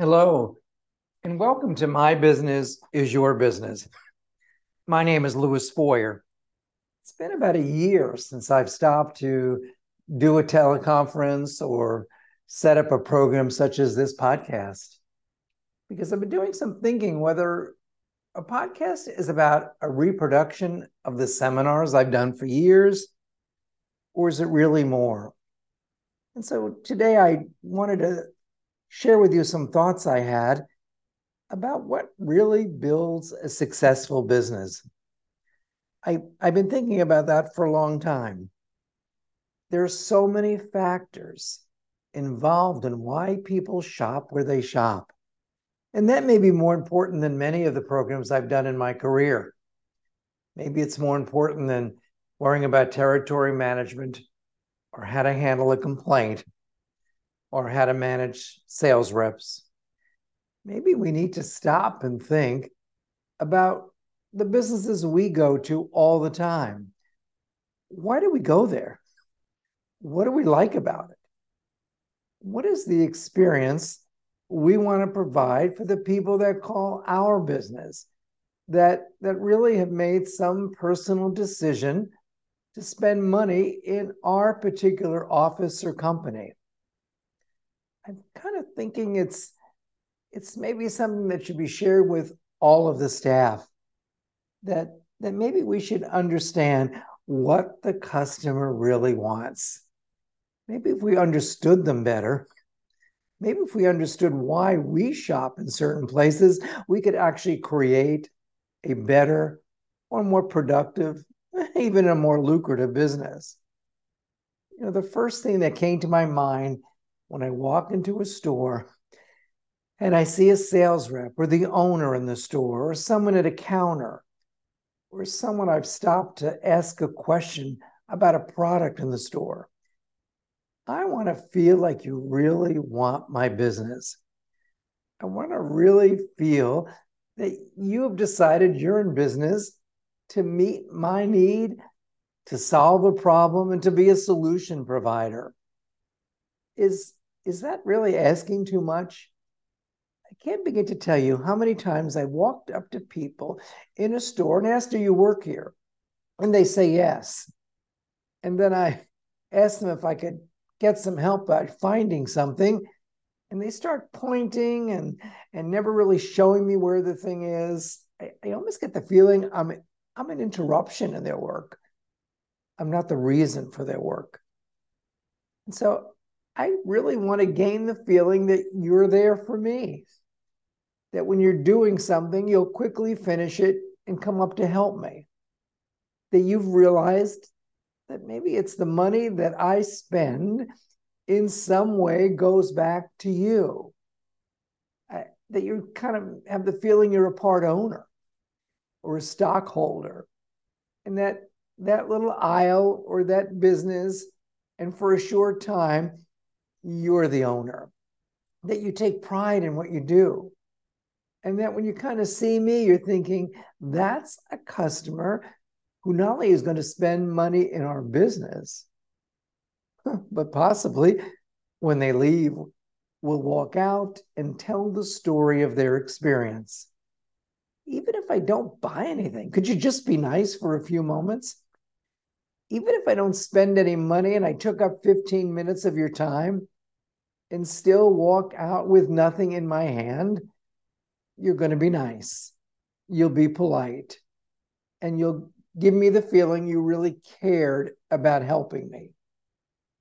Hello, and welcome to My Business is Your Business. My name is Louis Foyer. It's been about a year since I've stopped to do a teleconference or set up a program such as this podcast because I've been doing some thinking whether a podcast is about a reproduction of the seminars I've done for years or is it really more? And so today I wanted to share with you some thoughts I had about what really builds a successful business. I, I've been thinking about that for a long time. There are so many factors involved in why people shop where they shop. And that may be more important than many of the programs I've done in my career. Maybe it's more important than worrying about territory management or how to handle a complaint or how to manage sales reps. Maybe we need to stop and think about the businesses we go to all the time. Why do we go there? What do we like about it? What is the experience we want to provide for the people that call our business that that really have made some personal decision to spend money in our particular office or company i'm kind of thinking it's it's maybe something that should be shared with all of the staff that that maybe we should understand what the customer really wants maybe if we understood them better maybe if we understood why we shop in certain places, we could actually create a better or more productive, even a more lucrative business. You know, the first thing that came to my mind when I walk into a store and I see a sales rep or the owner in the store or someone at a counter or someone I've stopped to ask a question about a product in the store I want to feel like you really want my business. I want to really feel that you have decided you're in business to meet my need, to solve a problem, and to be a solution provider. Is, is that really asking too much? I can't begin to tell you how many times I walked up to people in a store and asked, Do you work here? And they say yes. And then I asked them if I could get some help by finding something and they start pointing and and never really showing me where the thing is I, I, almost get the feeling i'm i'm an interruption in their work i'm not the reason for their work and so i really want to gain the feeling that you're there for me that when you're doing something you'll quickly finish it and come up to help me that you've realized that maybe it's the money that I spend in some way goes back to you. I, that you kind of have the feeling you're a part owner or a stockholder. And that that little aisle or that business, and for a short time, you're the owner. That you take pride in what you do. And that when you kind of see me, you're thinking, that's a customer who not only is going to spend money in our business, but possibly when they leave, will walk out and tell the story of their experience. Even if I don't buy anything, could you just be nice for a few moments? Even if I don't spend any money and I took up 15 minutes of your time and still walk out with nothing in my hand, you're going to be nice. You'll be polite and you'll give me the feeling you really cared about helping me.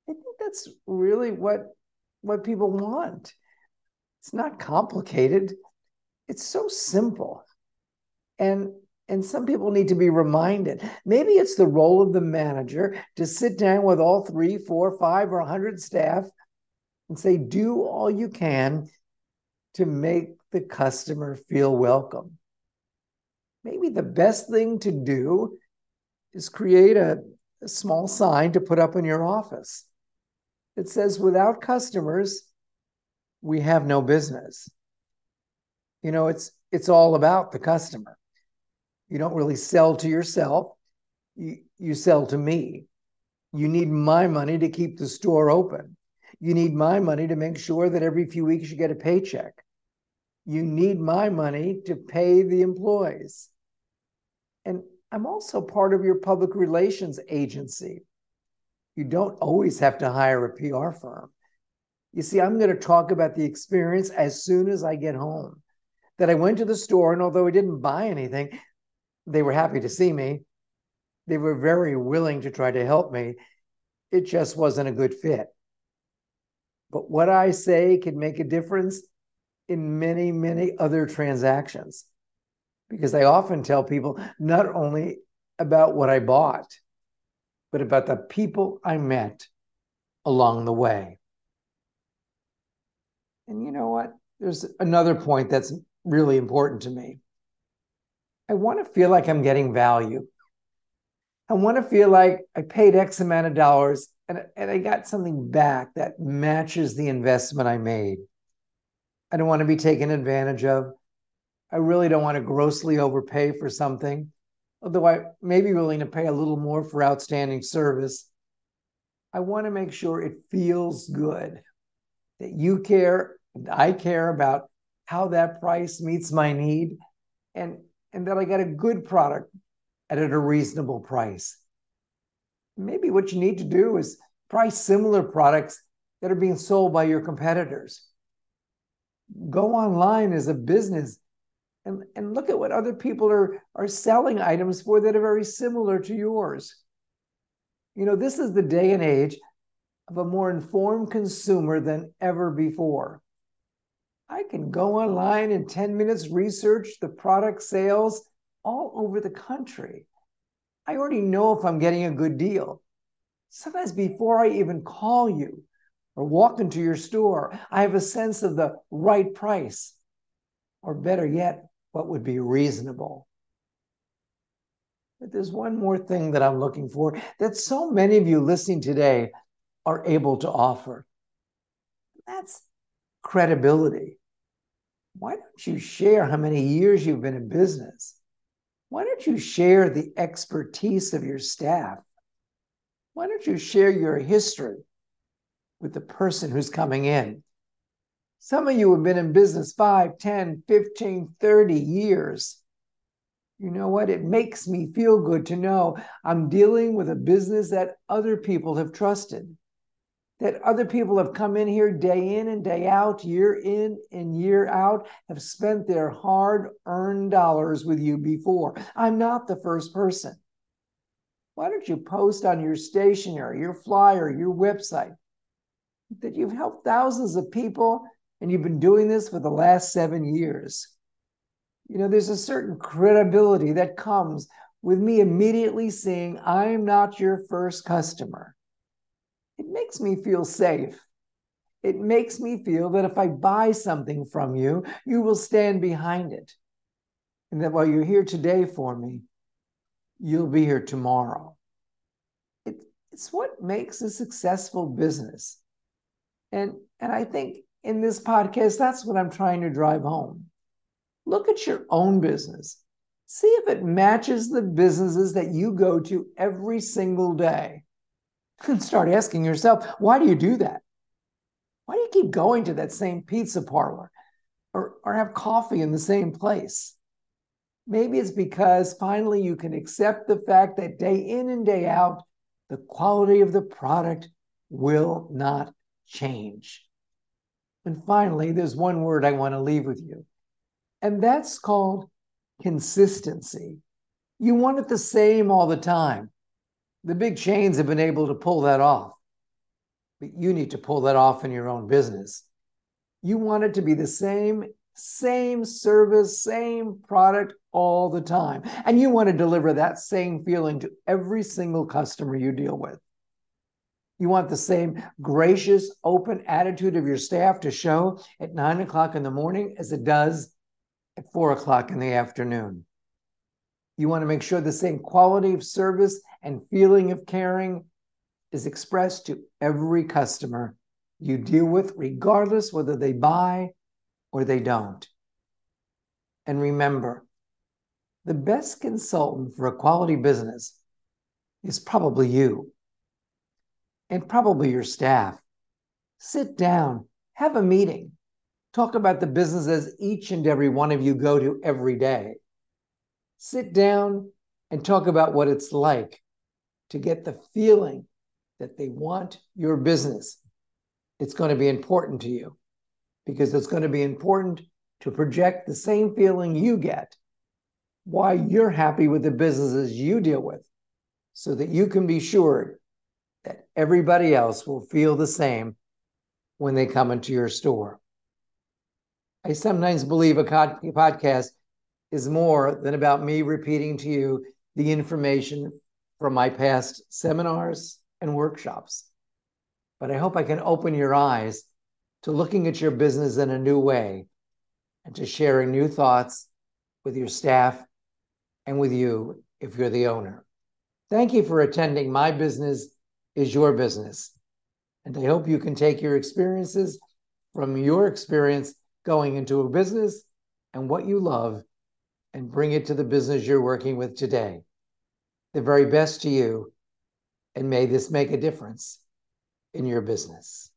I think that's really what what people want. It's not complicated. It's so simple. And and some people need to be reminded. Maybe it's the role of the manager to sit down with all three, four, five, or 100 staff and say, do all you can to make the customer feel welcome. Maybe the best thing to do is create a, a small sign to put up in your office. It says, without customers, we have no business. You know, it's it's all about the customer. You don't really sell to yourself. You, you sell to me. You need my money to keep the store open. You need my money to make sure that every few weeks you get a paycheck. you need my money to pay the employees. And I'm also part of your public relations agency. You don't always have to hire a PR firm. You see, I'm going to talk about the experience as soon as I get home. That I went to the store, and although I didn't buy anything, they were happy to see me. They were very willing to try to help me. It just wasn't a good fit. But what I say can make a difference in many, many other transactions. Because I often tell people not only about what I bought, but about the people I met along the way. And you know what? There's another point that's really important to me. I want to feel like I'm getting value. I want to feel like I paid X amount of dollars and, and I got something back that matches the investment I made. I don't want to be taken advantage of. I really don't want to grossly overpay for something, although I may be willing to pay a little more for outstanding service. I want to make sure it feels good, that you care I care about how that price meets my need and, and that I get a good product at a reasonable price. Maybe what you need to do is price similar products that are being sold by your competitors. Go online as a business and, and look at what other people are, are selling items for that are very similar to yours. You know, this is the day and age of a more informed consumer than ever before. I can go online in 10 minutes, research the product sales all over the country. I already know if I'm getting a good deal. Sometimes before I even call you or walk into your store, I have a sense of the right price, or better yet, what would be reasonable. But there's one more thing that I'm looking for that so many of you listening today are able to offer. That's credibility. Why don't you share how many years you've been in business? Why don't you share the expertise of your staff? Why don't you share your history with the person who's coming in? Some of you have been in business 5, 10, 15, 30 years. You know what? It makes me feel good to know I'm dealing with a business that other people have trusted that other people have come in here day in and day out, year in and year out, have spent their hard earned dollars with you before. I'm not the first person. Why don't you post on your stationery, your flyer, your website that you've helped thousands of people and you've been doing this for the last seven years? You know, there's a certain credibility that comes with me immediately seeing I'm not your first customer it makes me feel safe. It makes me feel that if I buy something from you, you will stand behind it. And that while you're here today for me, you'll be here tomorrow. It, it's what makes a successful business. And, and I think in this podcast, that's what I'm trying to drive home. Look at your own business. See if it matches the businesses that you go to every single day and start asking yourself, why do you do that? Why do you keep going to that same pizza parlor or, or have coffee in the same place? Maybe it's because finally you can accept the fact that day in and day out, the quality of the product will not change. And finally, there's one word I want to leave with you, and that's called consistency. You want it the same all the time. The big chains have been able to pull that off. But you need to pull that off in your own business. You want it to be the same, same service, same product all the time. And you want to deliver that same feeling to every single customer you deal with. You want the same gracious, open attitude of your staff to show at nine o'clock in the morning as it does at four o'clock in the afternoon. You want to make sure the same quality of service and feeling of caring is expressed to every customer you deal with, regardless whether they buy or they don't. And remember, the best consultant for a quality business is probably you and probably your staff. Sit down, have a meeting, Talk about the businesses each and every one of you go to every day. Sit down and talk about what it's like to get the feeling that they want your business. It's going to be important to you because it's going to be important to project the same feeling you get, why you're happy with the businesses you deal with, so that you can be sure that everybody else will feel the same when they come into your store. I sometimes believe a podcast is more than about me repeating to you the information from my past seminars and workshops. But I hope I can open your eyes to looking at your business in a new way and to sharing new thoughts with your staff and with you if you're the owner. Thank you for attending My Business is Your Business. And I hope you can take your experiences from your experience going into a business and what you love and bring it to the business you're working with today. The very best to you, and may this make a difference in your business.